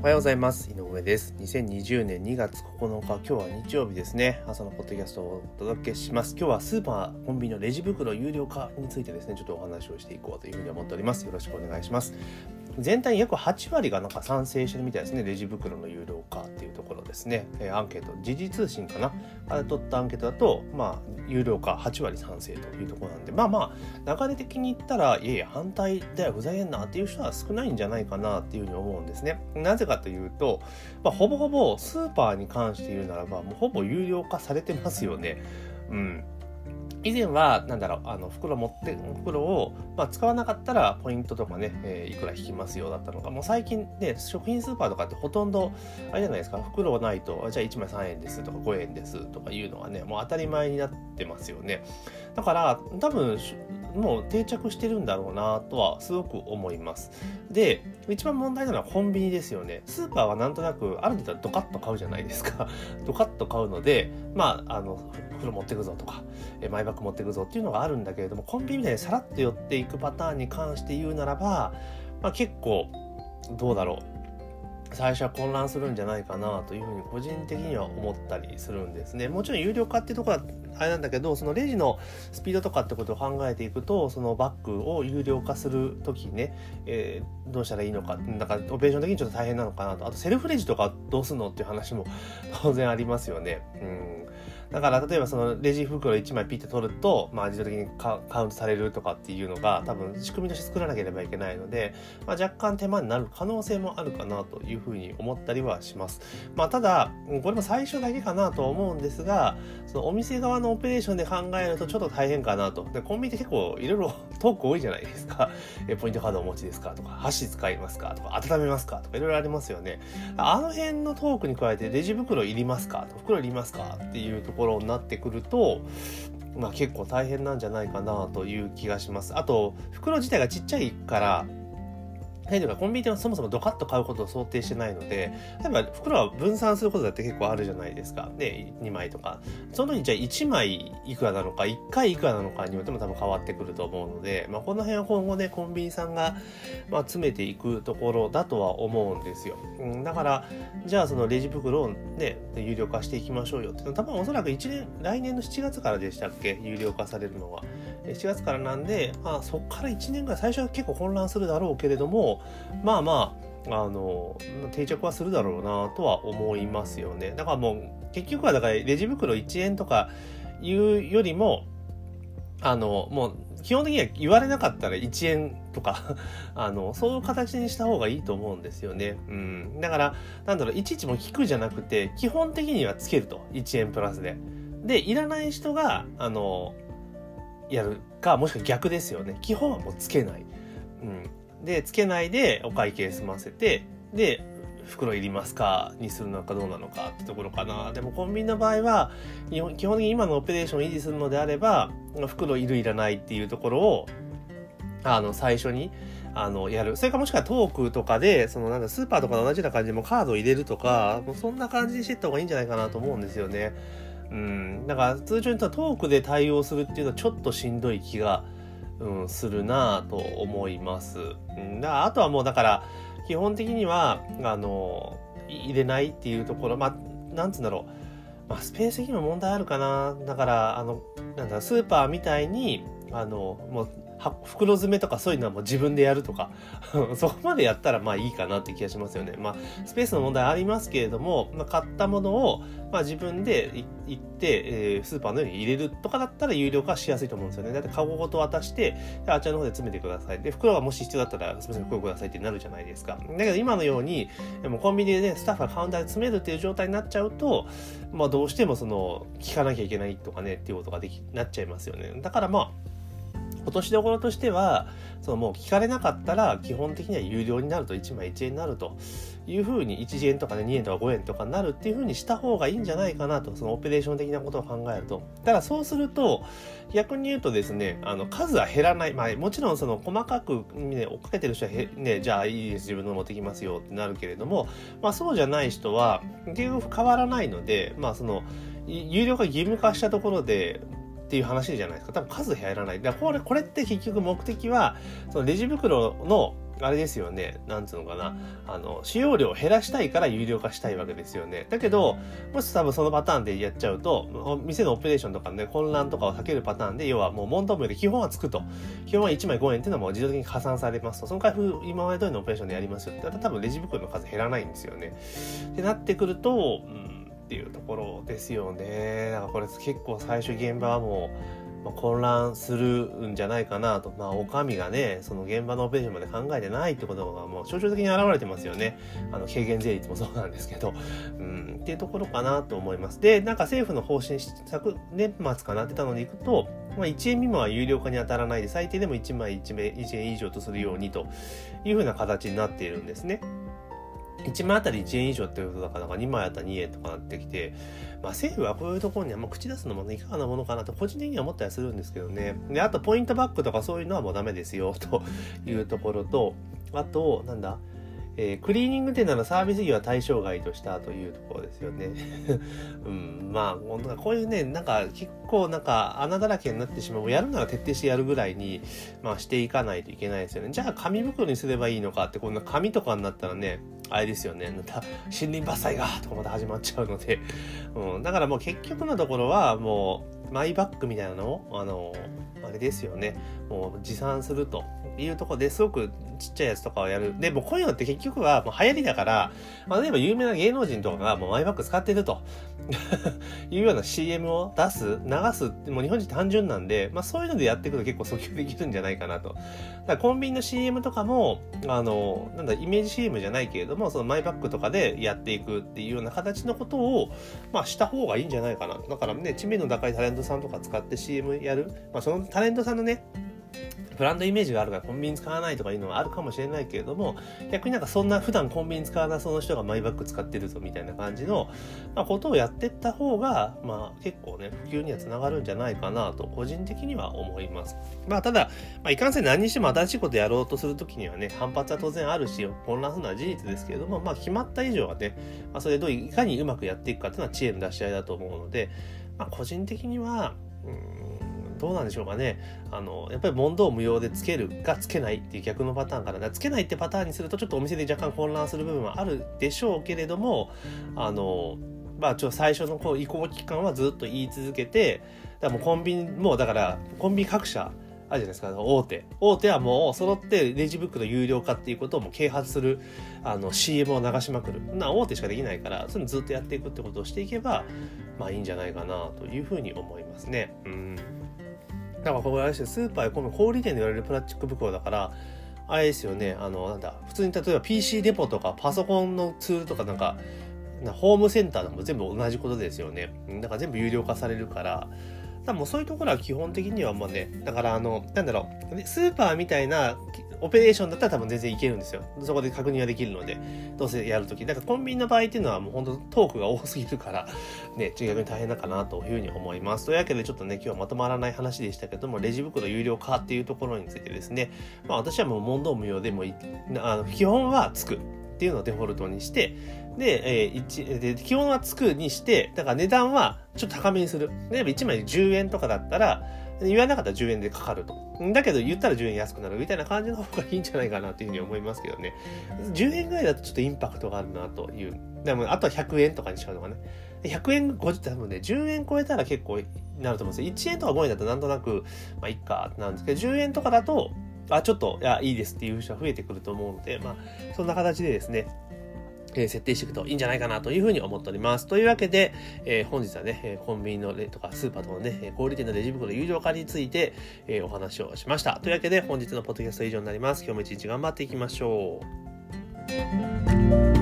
おはようございます。井上です。2020年2月9日今日は日曜日ですね。朝のポッドキャストをお届けします。今日はスーパーコンビニのレジ袋有料化についてですねちょっとお話をしていこうというふうに思っております。よろしくお願いします。全体約8割がなんか賛成してるみたいですね。レジ袋の有料化っていうところですね、えー、アンケート時事通信かな。から取ったアンケートだとまあ有料化8割賛成というところなんで。まあまあ流れ的に言ったらいやいや反対だよ不在縁なっていう人は少ないんじゃないかなっていうふうに思うんですね。なぜかというと、まあ、ほぼほぼスーパーに関して言うならばもうほぼ有料化されてますよね。うん。以前は、なんだろう、あの、袋持って、袋を、まあ、使わなかったら、ポイントとかね、えー、いくら引きますよだったのが、もう最近ね、食品スーパーとかってほとんど、あれじゃないですか、袋ないと、じゃあ1枚3円ですとか5円ですとかいうのはね、もう当たり前になってますよね。だから、多分、もう定着してるんだろうなとはすごく思います。で、一番問題なのはコンビニですよね。スーパーはなんとなく、ある程度ドカッと買うじゃないですか。ドカッと買うので、まあ、あの、袋持ってくぞとか、えマイバッグ持ってくぞっていうのがあるんだけれども、コンビニみたいにさらっと寄っていくパターンに関して言うならば、まあ、結構、どうだろう。最初は混乱するんじゃないかなというふうに個人的には思ったりするんですね。もちろん有料化っていうところはあれなんだけど、そのレジのスピードとかってことを考えていくと、そのバッグを有料化する時にね、えー、どうしたらいいのか、だからオペレーション的にちょっと大変なのかなと、あとセルフレジとかどうすんのっていう話も当然ありますよね。うんだから例えばそのレジ袋1枚ピッて取ると、まあ、自動的にカウントされるとかっていうのが多分仕組みとして作らなければいけないので、まあ、若干手間になる可能性もあるかなというふうに思ったりはします。まあ、ただこれも最初だけかなと思うんですがそのお店側のオペレーションで考えるとちょっと大変かなと。でコンビニって結構いろいろ トーク多いじゃないですか。えポイントカードお持ちですかとか箸使いますかとか温めますかとかいろいろありますよね。あの辺のトークに加えてレジ袋いりますかと袋いりますかっていうところころになってくると、まあ、結構大変なんじゃないかなという気がします。あと、袋自体がちっちゃいから、変というかコンビニではそもそもドカッと買うことを想定してないので、例えば袋は分散することだって結構あるじゃないですか。で、2枚とか。その時にじゃあ1枚いくらなのか、1回いくらなのかによっても多分変わってくると思うので、まあこの辺は今後ね、コンビニさんが、まあ、詰めていくところだとは思うんですよ。うん、だから、じゃあそのレジ袋をね、有料化していきましょうよって多分おそらく1年、来年の7月からでしたっけ？有料化されるのは。7月からなんで、まあそっから1年ぐらい最初は結構混乱するだろうけれども、まあまあ、あの、定着はするだろうなとは思いますよね。だからもう、結局はだからレジ袋1円とかいうよりも、あの、もう、基本的には言われなかったら1円とか あの、そういう形にした方がいいと思うんですよね。うん。だから、なんだろう、いちいちも聞くじゃなくて、基本的にはつけると。1円プラスで。で、いらない人が、あの、やるか、もしくは逆ですよね。基本はもうつけない。うん。で、つけないでお会計済ませて、で、袋いりますかにするのかどうなのかってところかな。でもコンビニの場合は、基本的に今のオペレーションを維持するのであれば、袋いるいらないっていうところを、あの、最初に、あの、やる。それかもしくはトークとかで、そのなんだ、スーパーとかと同じような感じでもカードを入れるとか、もうそんな感じにしていった方がいいんじゃないかなと思うんですよね。うん。だから通常にトークで対応するっていうのはちょっとしんどい気が、うん、するなと思います。うん、だあとはもうだから、基本的には、あの、入れないっていうところ、まあ、なんつうんだろう。まあ、スペース的にも問題あるかな。だから、あの、なんだ、スーパーみたいに、あの、もう、袋詰めとかそういうのはもう自分でやるとか そこまでやったらまあいいかなって気がしますよね。まあ、スペースの問題ありますけれども、まあ、買ったものを、まあ、自分で行って、えー、スーパーのように入れるとかだったら有料化しやすいと思うんですよね。だってカゴごと渡して、あちらの方で詰めてください。で、袋がもし必要だったら、すみません、袋くださいってなるじゃないですか。だけど今のように、もコンビニで、スタッフがカウンターで詰めるっていう状態になっちゃうと、まあどうしてもその、聞かなきゃいけないとかね、っていうことができ、なっちゃいますよね。だからまあ、落としどころとしては、そのもう聞かれなかったら基本的には有料になると1枚1円になるというふうに1円とかね2円とか5円とかになるっていうふうにした方がいいんじゃないかなと、そのオペレーション的なことを考えると。ただそうすると、逆に言うとですね、あの数は減らない。まあもちろんその細かくね、追っかけてる人はね、じゃあいいです、自分の持ってきますよってなるけれども、まあそうじゃない人は結局変わらないので、まあその、有料化義務化したところで、っていう話じゃないですか。多分数減らない。だからこれ、これって結局目的は、そのレジ袋のあれですよね、なんつうのかな、あの、使用量を減らしたいから有料化したいわけですよね。だけど、もし多分そのパターンでやっちゃうと、店のオペレーションとかね、混乱とかを避けるパターンで、要はもう問答無で基本はつくと。基本は1枚5円っていうのはもう自動的に加算されますと。その開封、今まで通りのオペレーションでやりますよって多分レジ袋の数減らないんですよね。ってなってくると、うんっていうところですよね。だからこれ結構最初現場はもう、まあ、混乱するんじゃないかなと、まあ、お上がね、その現場のオペレーションまで考えてないってことがもう象徴的に現れてますよね。あの、軽減税率もそうなんですけど、うん、っていうところかなと思います。で、なんか政府の方針昨年末かなってたのでいくと、まあ、1円未満は有料化に当たらないで、最低でも1枚 1, 1円以上とするようにというふうな形になっているんですね。1枚あたり1円以上ってことだから、2枚あったら2円とかなってきて、まあ政府はこういうところにはもう口出すのもいかがなものかなと個人的には思ったりするんですけどね。で、あとポイントバックとかそういうのはもうダメですよというところと、あと、なんだ、えー、クリーニング店ならサービス業は対象外としたというところですよね。うん、まあ、こういうね、なんか結構なんか穴だらけになってしまう。やるなら徹底してやるぐらいに、まあしていかないといけないですよね。じゃあ紙袋にすればいいのかって、こんな紙とかになったらね、あれですよね、また森林伐採がとかまた始まっちゃうので、うん、だからもう結局のところはもうマイバッグみたいなのを、あの、あれですよね、もう持参すると。いうところですごくちっちゃいやつとかをやる。で、もこういうのって結局はもう流行りだから、まあ、例えば有名な芸能人とかがもうマイバッグ使ってると いうような CM を出す、流すってもう日本人単純なんで、まあそういうのでやっていくと結構訴求できるんじゃないかなと。だからコンビニの CM とかも、あの、なんだ、イメージ CM じゃないけれども、そのマイバッグとかでやっていくっていうような形のことを、まあした方がいいんじゃないかな。だからね、知名度高いタレントさんとか使って CM やる。まあそのタレントさんのね、ブランドイメージがあるからコンビニ使わないとかいうのはあるかもしれないけれども、逆になんかそんな普段コンビニ使わなそうな人がマイバッグ使ってるぞみたいな感じの、まあ、ことをやってった方が、まあ結構ね、普及にはつながるんじゃないかなと個人的には思います。まあただ、まあいかんせん何にしても新しいことやろうとするときにはね、反発は当然あるし、混乱するのは事実ですけれども、まあ決まった以上はね、まあそれどういかにうまくやっていくかっていうのは知恵の出し合いだと思うので、まあ個人的には、うんどうなんでしょうかね。あの、やっぱり問答無用でつけるかつけないっていう逆のパターンからな、つけないってパターンにするとちょっとお店で若干混乱する部分はあるでしょうけれども、あの、まあ、ちょ最初のこう移行期間はずっと言い続けて、だもうコンビニ、もうだから、コンビニ各社、あるじゃないですか、大手。大手はもう揃ってレジ袋有料化っていうことをもう啓発するあの CM を流しまくる。な大手しかできないから、それずっとやっていくってことをしていけば、まあいいんじゃないかなというふうに思いますね。うん。だからこれあれですよ、スーパーこの小売店で売られるプラスチック袋だから、あれですよね、あの、なんだ、普通に例えば PC デポとかパソコンのツールとかなんか、ホームセンターでも全部同じことですよね。だから全部有料化されるから、だもうそういうところは基本的にはもうね、だからあの、なんだろう、スーパーみたいなオペレーションだったら多分全然いけるんですよ。そこで確認はできるので、どうせやるとき。だからコンビニの場合っていうのはもう本当トークが多すぎるから、ね、逆に大変だかなというふうに思います。というわけでちょっとね、今日はまとまらない話でしたけども、レジ袋有料化っていうところについてですね、まあ私はもう問答無用でもいい、あの基本はつく。っていうのをデフォルトにして、で、えー、1で基本はつくにして、だから値段はちょっと高めにする。例えば1枚10円とかだったら、言わなかったら10円でかかると。だけど言ったら10円安くなるみたいな感じの方がいいんじゃないかなというふうに思いますけどね。10円ぐらいだとちょっとインパクトがあるなという。でも、あとは100円とかにしちゃうのがね。100円50って多分ね、10円超えたら結構なると思うんですよ。1円とか5円だとなんとなく、まあいっかなんですけど、10円とかだと、あ、ちょっと、いや、いいですっていう人は増えてくると思うので、まあ、そんな形でですね、えー、設定していくといいんじゃないかなというふうに思っております。というわけで、えー、本日はね、コンビニのレとかスーパーとかのね、小売店のレジ袋有料化について、えー、お話をしました。というわけで本日のポッドキャスト以上になります。今日も一日頑張っていきましょう。